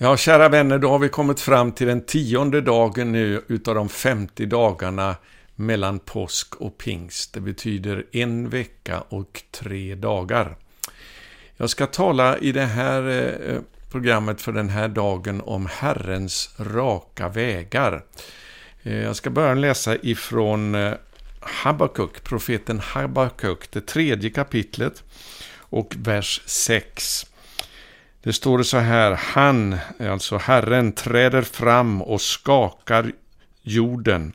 Ja, kära vänner, då har vi kommit fram till den tionde dagen nu utav de 50 dagarna mellan påsk och pingst. Det betyder en vecka och tre dagar. Jag ska tala i det här eh, programmet för den här dagen om Herrens raka vägar. Eh, jag ska börja läsa ifrån eh, Habakuk, profeten Habakuk, det tredje kapitlet och vers 6. Det står så här, han, alltså Herren, träder fram och skakar jorden.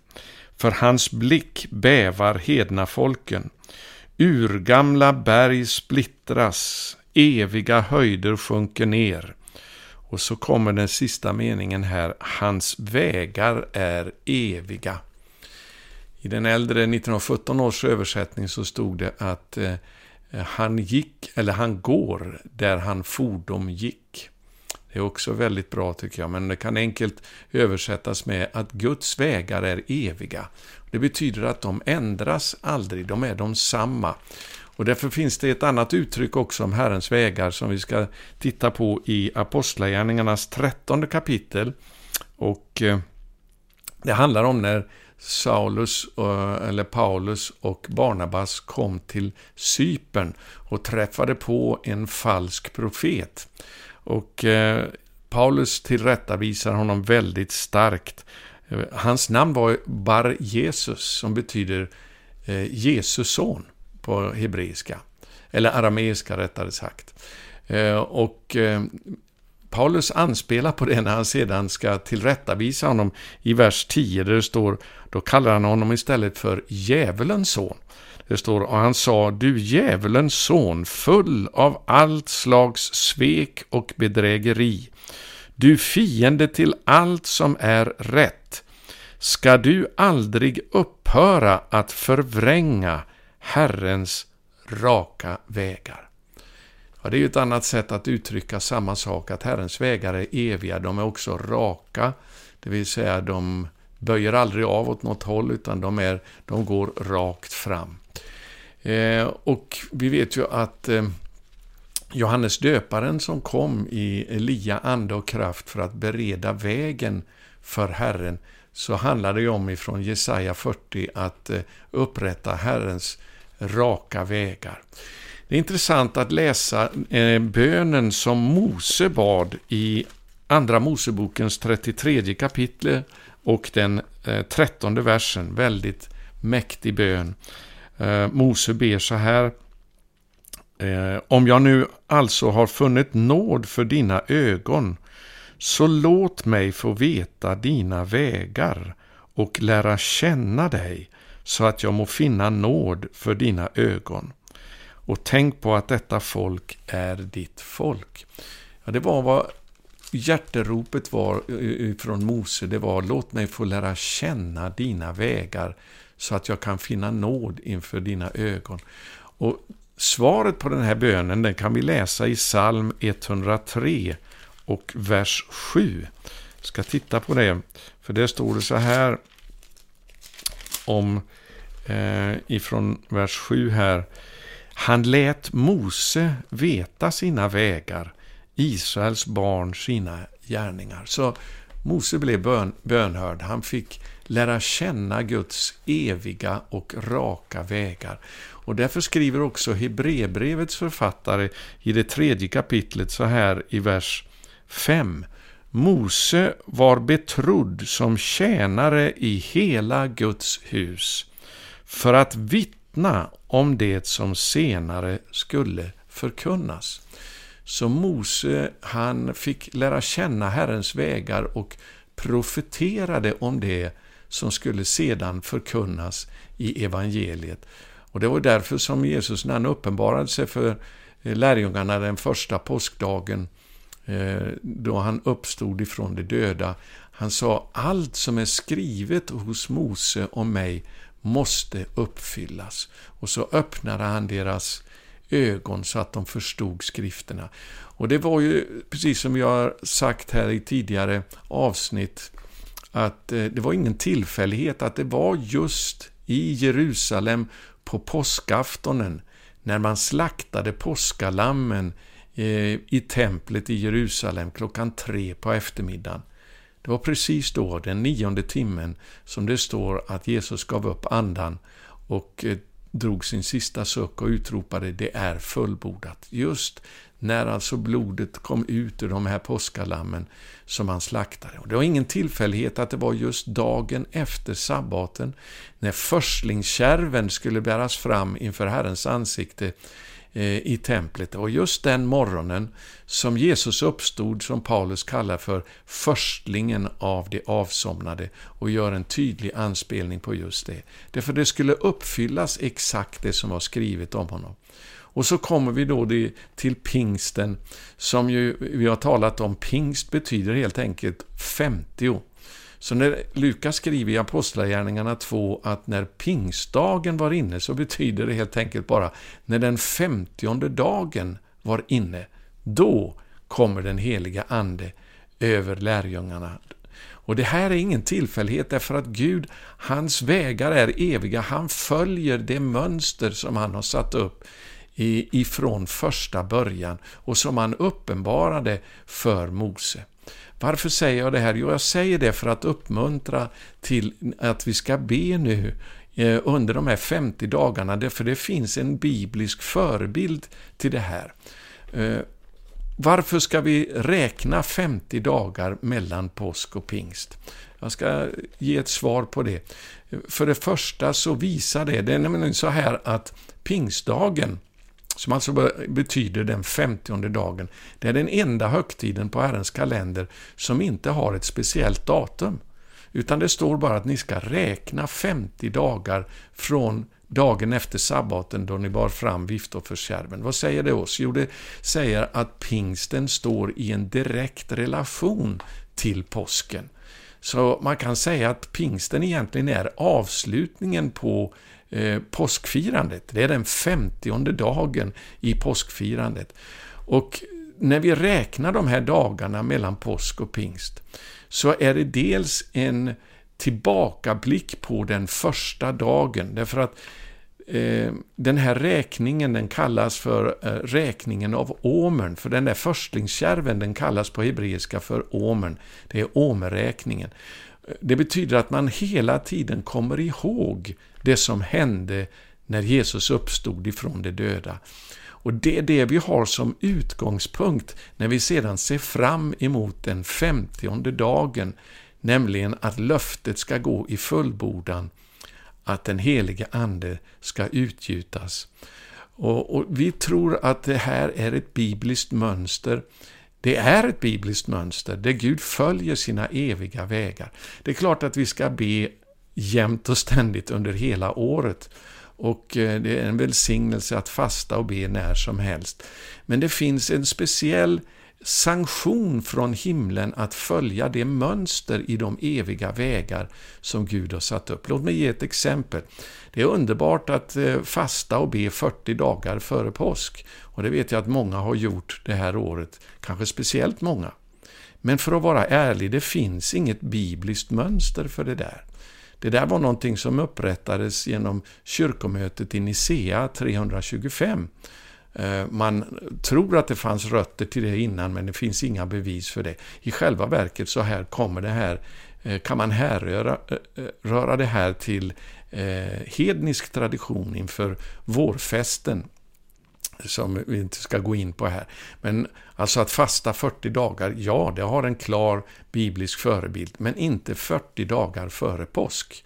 För hans blick bävar hedna folken. Urgamla berg splittras, eviga höjder sjunker ner. Och så kommer den sista meningen här, hans vägar är eviga. I den äldre 1917 års översättning så stod det att eh, Eh, han gick, eller han går, där han fordom gick. Det är också väldigt bra tycker jag, men det kan enkelt översättas med att Guds vägar är eviga. Det betyder att de ändras aldrig, de är de samma. Och därför finns det ett annat uttryck också om Herrens vägar som vi ska titta på i Apostlagärningarnas trettonde kapitel. Och eh, det handlar om när Saulus, eh, eller Paulus och Barnabas kom till Cypern och träffade på en falsk profet. Och eh, Paulus tillrättavisar honom väldigt starkt. Eh, hans namn var Bar Jesus, som betyder eh, Jesus son på hebreiska. Eller arameiska rättare sagt. Eh, och Paulus anspelar på det när han sedan ska tillrättavisa honom i vers 10 där det står då kallar han honom istället för djävulens son. Det står, och han sa, du djävulens son, full av allt slags svek och bedrägeri. Du fiende till allt som är rätt. Ska du aldrig upphöra att förvränga Herrens raka vägar? Ja, det är ju ett annat sätt att uttrycka samma sak, att Herrens vägar är eviga, de är också raka, det vill säga de böjer aldrig av åt något håll, utan de, är, de går rakt fram. Eh, och vi vet ju att eh, Johannes döparen som kom i Elia ande och kraft för att bereda vägen för Herren, så handlar det ju om ifrån Jesaja 40 att eh, upprätta Herrens raka vägar. Det är intressant att läsa eh, bönen som Mose bad i Andra Mosebokens 33 kapitel och den eh, trettonde versen, väldigt mäktig bön. Eh, Mose ber så här. Eh, Om jag nu alltså har funnit nåd för dina ögon, så låt mig få veta dina vägar och lära känna dig, så att jag må finna nåd för dina ögon. Och tänk på att detta folk är ditt folk. Ja, det var vad hjärteropet var från Mose, det var låt mig få lära känna dina vägar så att jag kan finna nåd inför dina ögon. Och Svaret på den här bönen den kan vi läsa i psalm 103 och vers 7. Jag ska titta på det, för det står det så här om eh, ifrån vers 7 här. Han lät Mose veta sina vägar Israels barn sina gärningar. Så Mose blev bön, bönhörd. Han fick lära känna Guds eviga och raka vägar. Och därför skriver också Hebreerbrevets författare i det tredje kapitlet så här i vers 5. Mose var betrodd som tjänare i hela Guds hus för att vittna om det som senare skulle förkunnas. Så Mose, han fick lära känna Herrens vägar och profeterade om det som skulle sedan förkunnas i evangeliet. Och det var därför som Jesus, när han uppenbarade sig för eh, lärjungarna den första påskdagen, eh, då han uppstod ifrån de döda, han sa allt som är skrivet hos Mose om mig måste uppfyllas. Och så öppnade han deras ögon så att de förstod skrifterna. Och det var ju, precis som jag har sagt här i tidigare avsnitt, att eh, det var ingen tillfällighet att det var just i Jerusalem på påskaftonen, när man slaktade påskalammen eh, i templet i Jerusalem klockan tre på eftermiddagen. Det var precis då, den nionde timmen, som det står att Jesus gav upp andan och eh, drog sin sista suck och utropade det är fullbordat. Just när alltså blodet kom ut ur de här påskalammen som han slaktade. Och det var ingen tillfällighet att det var just dagen efter sabbaten, när förstlingskärven skulle bäras fram inför Herrens ansikte Eh, i templet. Och just den morgonen som Jesus uppstod, som Paulus kallar för förstlingen av de avsomnade, och gör en tydlig anspelning på just det. Därför det skulle uppfyllas exakt det som var skrivet om honom. Och så kommer vi då till pingsten, som ju vi har talat om. Pingst betyder helt enkelt 50. Så när Lukas skriver i Apostlagärningarna 2 att när pingstdagen var inne så betyder det helt enkelt bara när den femtionde dagen var inne. Då kommer den heliga Ande över lärjungarna. Och det här är ingen tillfällighet därför att Gud, hans vägar är eviga. Han följer det mönster som han har satt upp ifrån första början och som han uppenbarade för Mose. Varför säger jag det här? Jo, jag säger det för att uppmuntra till att vi ska be nu eh, under de här 50 dagarna, för det finns en biblisk förebild till det här. Eh, varför ska vi räkna 50 dagar mellan påsk och pingst? Jag ska ge ett svar på det. För det första så visar det, det är nämligen så här att pingstdagen som alltså betyder den femtionde dagen. Det är den enda högtiden på Herrens kalender som inte har ett speciellt datum. Utan det står bara att ni ska räkna 50 dagar från dagen efter sabbaten då ni bar fram viftofferskärven. Vad säger det oss? Jo, det säger att pingsten står i en direkt relation till påsken. Så man kan säga att pingsten egentligen är avslutningen på eh, påskfirandet. Det är den femtionde dagen i påskfirandet. Och när vi räknar de här dagarna mellan påsk och pingst så är det dels en tillbakablick på den första dagen. Därför att eh, den här räkningen den kallas för eh, räkningen av åmern. För den där förstlingskärven den kallas på hebreiska för åmern. Det är åmerräkningen. Det betyder att man hela tiden kommer ihåg det som hände när Jesus uppstod ifrån de döda. Och det är det vi har som utgångspunkt när vi sedan ser fram emot den femtionde dagen, nämligen att löftet ska gå i fullbordan, att den helige Ande ska utgjutas. Och, och, Vi tror att det här är ett bibliskt mönster. Det är ett bibliskt mönster där Gud följer sina eviga vägar. Det är klart att vi ska be jämt och ständigt under hela året. Och eh, det är en välsignelse att fasta och be när som helst. Men det finns en speciell sanktion från himlen att följa det mönster i de eviga vägar som Gud har satt upp. Låt mig ge ett exempel. Det är underbart att eh, fasta och be 40 dagar före påsk. Och det vet jag att många har gjort det här året, kanske speciellt många. Men för att vara ärlig, det finns inget bibliskt mönster för det där. Det där var någonting som upprättades genom kyrkomötet i Nicea 325. Eh, man tror att det fanns rötter till det innan, men det finns inga bevis för det. I själva verket så här kommer det här, eh, kan man härröra eh, röra det här till hednisk tradition inför vårfesten som vi inte ska gå in på här. Men alltså att fasta 40 dagar, ja, det har en klar biblisk förebild, men inte 40 dagar före påsk.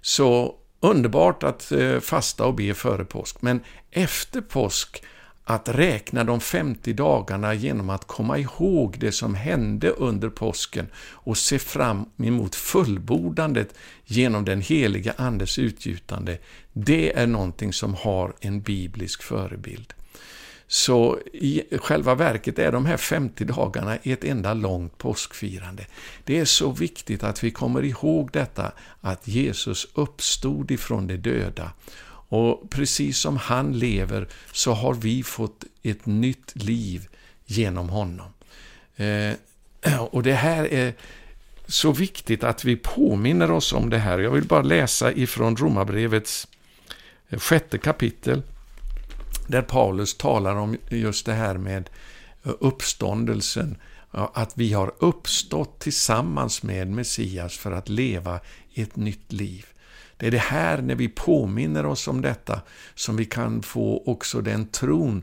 Så underbart att eh, fasta och be före påsk, men efter påsk att räkna de 50 dagarna genom att komma ihåg det som hände under påsken och se fram emot fullbordandet genom den heliga Andes utgjutande, det är någonting som har en biblisk förebild. Så i själva verket är de här 50 dagarna ett enda långt påskfirande. Det är så viktigt att vi kommer ihåg detta, att Jesus uppstod ifrån de döda. Och precis som han lever så har vi fått ett nytt liv genom honom. Eh, och det här är så viktigt att vi påminner oss om det här. Jag vill bara läsa ifrån Romarbrevets eh, sjätte kapitel där Paulus talar om just det här med eh, uppståndelsen, att vi har uppstått tillsammans med Messias för att leva ett nytt liv. Det är det här, när vi påminner oss om detta, som vi kan få också den tron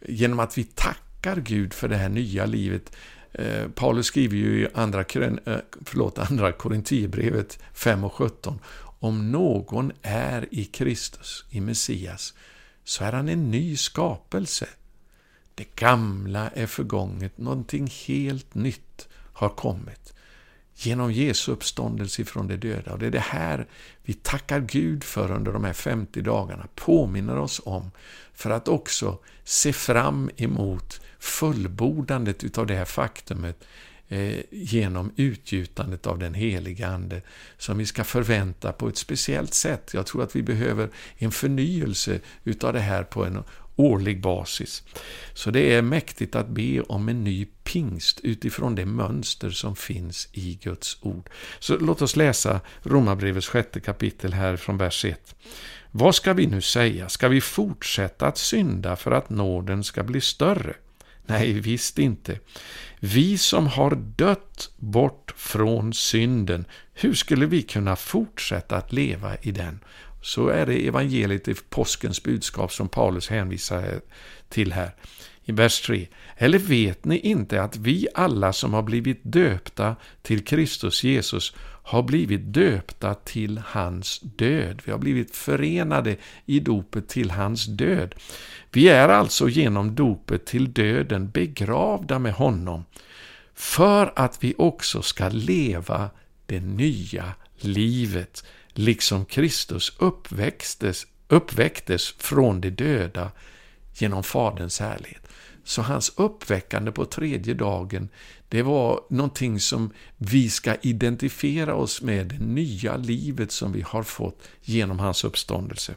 genom att vi tackar Gud för det här nya livet. Eh, Paulus skriver ju i andra, eh, förlåt, andra Korinthierbrevet 5 och 17 om någon är i Kristus, i Messias, så är han en ny skapelse. Det gamla är förgånget, någonting helt nytt har kommit genom Jesu uppståndelse från de döda. Och det är det här vi tackar Gud för under de här 50 dagarna, påminner oss om, för att också se fram emot fullbordandet utav det här faktumet eh, genom utgjutandet av den heliga Ande, som vi ska förvänta på ett speciellt sätt. Jag tror att vi behöver en förnyelse utav det här på en årlig basis. Så det är mäktigt att be om en ny pingst utifrån det mönster som finns i Guds ord. Så låt oss läsa Romarbrevets sjätte kapitel här från vers 1. Vad ska vi nu säga? Ska vi fortsätta att synda för att nåden ska bli större? Nej, visst inte. Vi som har dött bort från synden, hur skulle vi kunna fortsätta att leva i den? Så är det evangeliet i påskens budskap som Paulus hänvisar till här. I vers 3. Eller vet ni inte att vi alla som har blivit döpta till Kristus Jesus har blivit döpta till hans död. Vi har blivit förenade i dopet till hans död. Vi är alltså genom dopet till döden begravda med honom för att vi också ska leva det nya livet liksom Kristus uppväxtes, uppväcktes från de döda genom Faderns härlighet. Så hans uppväckande på tredje dagen, det var någonting som vi ska identifiera oss med, det nya livet som vi har fått genom hans uppståndelse.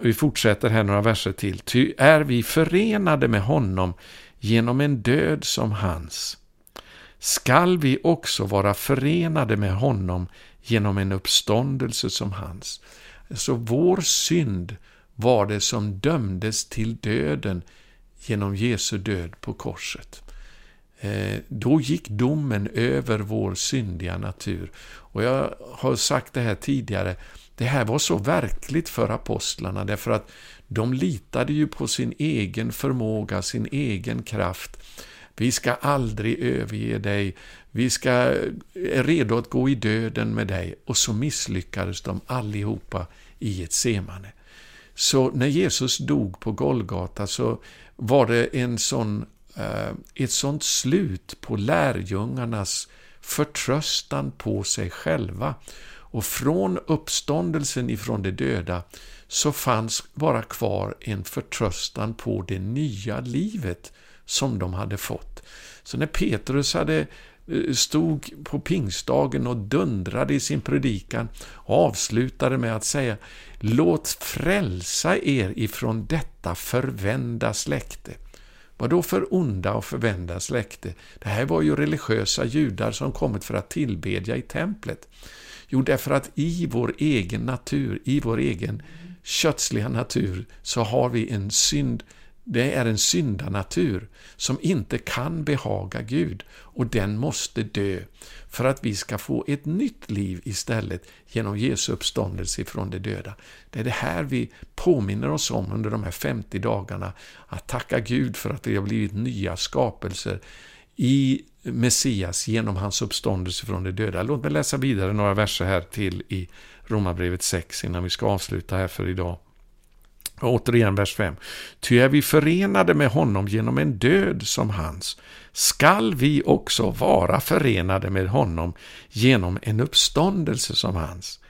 Vi fortsätter här några verser till. Ty är vi förenade med honom genom en död som hans, skall vi också vara förenade med honom genom en uppståndelse som hans. Så vår synd var det som dömdes till döden genom Jesu död på korset. Eh, då gick domen över vår syndiga natur. Och jag har sagt det här tidigare, det här var så verkligt för apostlarna därför att de litade ju på sin egen förmåga, sin egen kraft. Vi ska aldrig överge dig, vi ska, är redo att gå i döden med dig. Och så misslyckades de allihopa i ett semane. Så när Jesus dog på Golgata så var det en sån, eh, ett sånt slut på lärjungarnas förtröstan på sig själva. Och från uppståndelsen ifrån de döda så fanns bara kvar en förtröstan på det nya livet som de hade fått. Så när Petrus hade eh, stod på pingstdagen och dundrade i sin predikan och avslutade med att säga Låt frälsa er ifrån detta förvända släkte. Vad då för onda och förvända släkte? Det här var ju religiösa judar som kommit för att tillbedja i templet. Jo, därför att i vår egen natur, i vår egen kötsliga natur, så har vi en synd det är en syndanatur som inte kan behaga Gud och den måste dö för att vi ska få ett nytt liv istället genom Jesu uppståndelse från de döda. Det är det här vi påminner oss om under de här 50 dagarna, att tacka Gud för att vi har blivit nya skapelser i Messias genom hans uppståndelse från de döda. Låt mig läsa vidare några verser här till i Romarbrevet 6 innan vi ska avsluta här för idag. Återigen vers 5. Ty är vi förenade med honom genom en död som hans, skall vi också vara förenade med honom genom en uppståndelse som hans.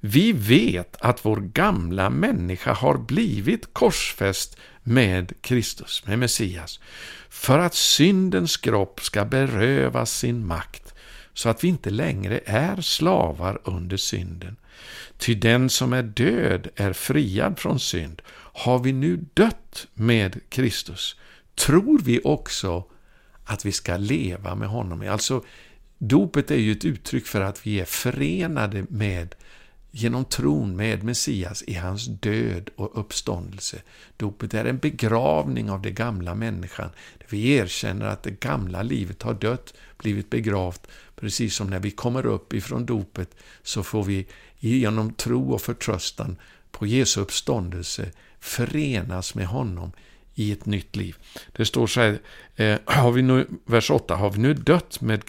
Vi vet att vår gamla människa har blivit korsfäst med Kristus, med Messias, för att syndens kropp ska berövas sin makt, så att vi inte längre är slavar under synden. Ty den som är död är friad från synd. Har vi nu dött med Kristus, tror vi också att vi ska leva med honom. Alltså, dopet är ju ett uttryck för att vi är förenade med genom tron med Messias i hans död och uppståndelse. Dopet är en begravning av det gamla människan. Vi erkänner att det gamla livet har dött, blivit begravt. Precis som när vi kommer upp ifrån dopet så får vi genom tro och förtröstan på Jesu uppståndelse förenas med honom i ett nytt liv. Det står så här, eh, har vi nu, vers 8, har vi nu dött med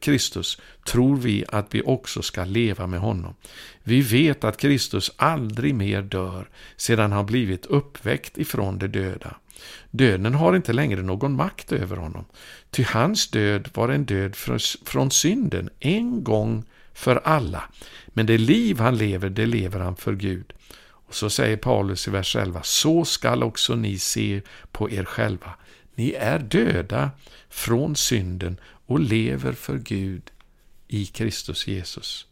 Kristus tror vi att vi också ska leva med honom. Vi vet att Kristus aldrig mer dör sedan han blivit uppväckt ifrån de döda. Döden har inte längre någon makt över honom, ty hans död var en död från synden en gång för alla, men det liv han lever, det lever han för Gud. Och så säger Paulus i vers 11, så skall också ni se på er själva. Ni är döda från synden och lever för Gud i Kristus Jesus.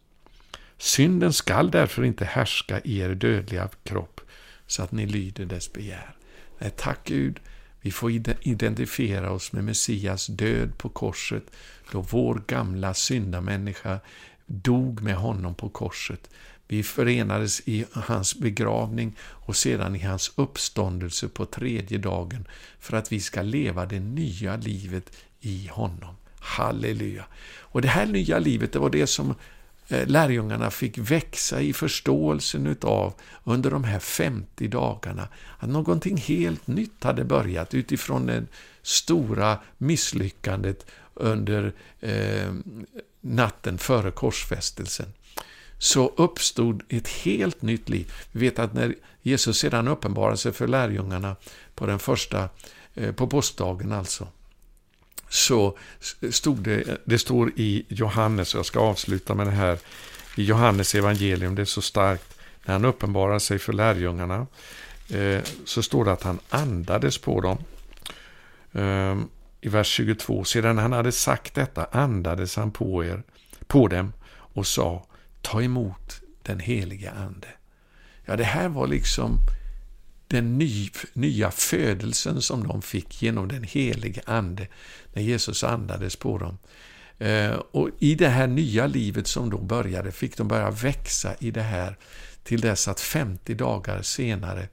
Synden skall därför inte härska i er dödliga kropp så att ni lyder dess begär. Nej, tack Gud, vi får identifiera oss med Messias död på korset, då vår gamla syndamänniska dog med honom på korset. Vi förenades i hans begravning och sedan i hans uppståndelse på tredje dagen för att vi ska leva det nya livet i honom. Halleluja! Och det här nya livet, det var det som eh, lärjungarna fick växa i förståelsen utav under de här 50 dagarna. Att någonting helt nytt hade börjat utifrån det stora misslyckandet under eh, natten före korsfästelsen så uppstod ett helt nytt liv. Vi vet att när Jesus sedan uppenbarade sig för lärjungarna på den första, eh, på påskdagen alltså, så stod det, det står i Johannes, och jag ska avsluta med det här, i Johannes evangelium, det är så starkt, när han uppenbarar sig för lärjungarna, eh, så står det att han andades på dem. Ehm, i vers 22, sedan han hade sagt detta andades han på er, på dem och sa, ta emot den heliga Ande. Ja, det här var liksom den ny, nya födelsen som de fick genom den helige Ande när Jesus andades på dem. Eh, och i det här nya livet som då började fick de börja växa i det här till dess att 50 dagar senare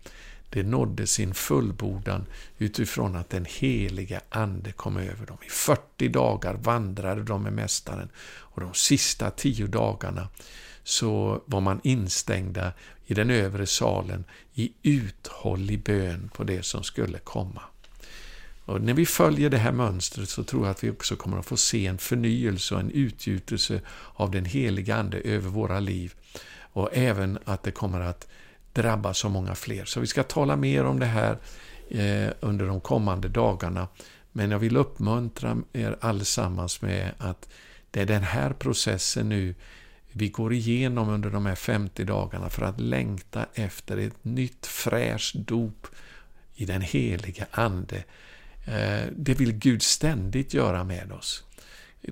det nådde sin fullbordan utifrån att den heliga Ande kom över dem. I 40 dagar vandrade de med Mästaren och de sista tio dagarna så var man instängda i den övre salen i uthållig bön på det som skulle komma. Och när vi följer det här mönstret så tror jag att vi också kommer att få se en förnyelse och en utgjutelse av den heliga Ande över våra liv. Och även att det kommer att drabba så många fler. Så vi ska tala mer om det här eh, under de kommande dagarna. Men jag vill uppmuntra er allesammans med att det är den här processen nu vi går igenom under de här 50 dagarna för att längta efter ett nytt fräscht dop i den heliga Ande. Eh, det vill Gud ständigt göra med oss.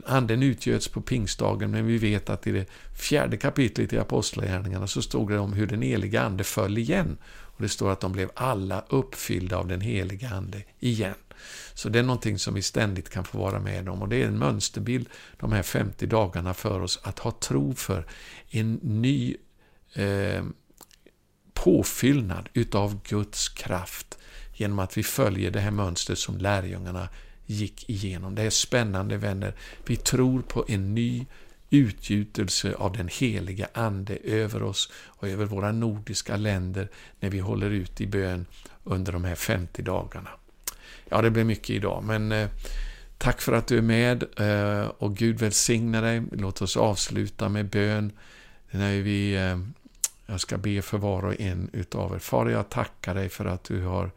Anden utgöts på pingstdagen, men vi vet att i det fjärde kapitlet i Apostlagärningarna så stod det om hur den heliga Ande föll igen. Och Det står att de blev alla uppfyllda av den heliga Ande igen. Så det är någonting som vi ständigt kan få vara med om och det är en mönsterbild de här 50 dagarna för oss att ha tro för en ny eh, påfyllnad utav Guds kraft genom att vi följer det här mönstret som lärjungarna gick igenom. Det är spännande vänner. Vi tror på en ny utgjutelse av den heliga Ande över oss och över våra nordiska länder när vi håller ut i bön under de här 50 dagarna. Ja, det blir mycket idag, men eh, tack för att du är med eh, och Gud välsigna dig. Låt oss avsluta med bön. När vi, eh, jag ska be för var och en utav er. Far, jag tackar dig för att du har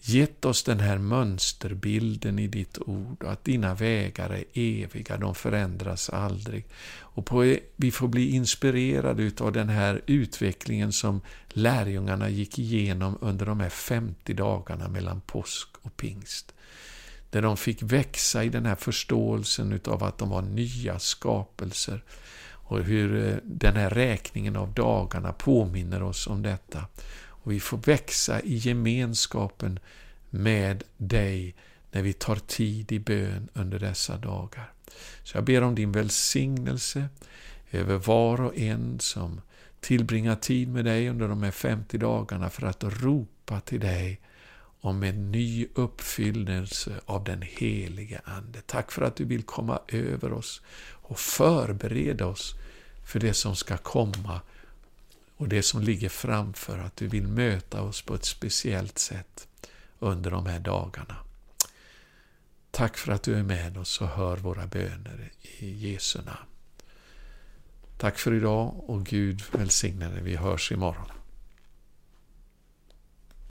gett oss den här mönsterbilden i ditt ord, att dina vägar är eviga, de förändras aldrig. Och på, vi får bli inspirerade av den här utvecklingen som lärjungarna gick igenom under de här 50 dagarna mellan påsk och pingst. Där de fick växa i den här förståelsen utav att de var nya skapelser. Och hur eh, den här räkningen av dagarna påminner oss om detta. Och vi får växa i gemenskapen med dig när vi tar tid i bön under dessa dagar. Så jag ber om din välsignelse över var och en som tillbringar tid med dig under de här 50 dagarna för att ropa till dig om en ny uppfyllelse av den helige Ande. Tack för att du vill komma över oss och förbereda oss för det som ska komma och det som ligger framför, att du vill möta oss på ett speciellt sätt under de här dagarna. Tack för att du är med oss och hör våra böner i Jesu namn. Tack för idag och Gud välsigne dig. Vi hörs imorgon.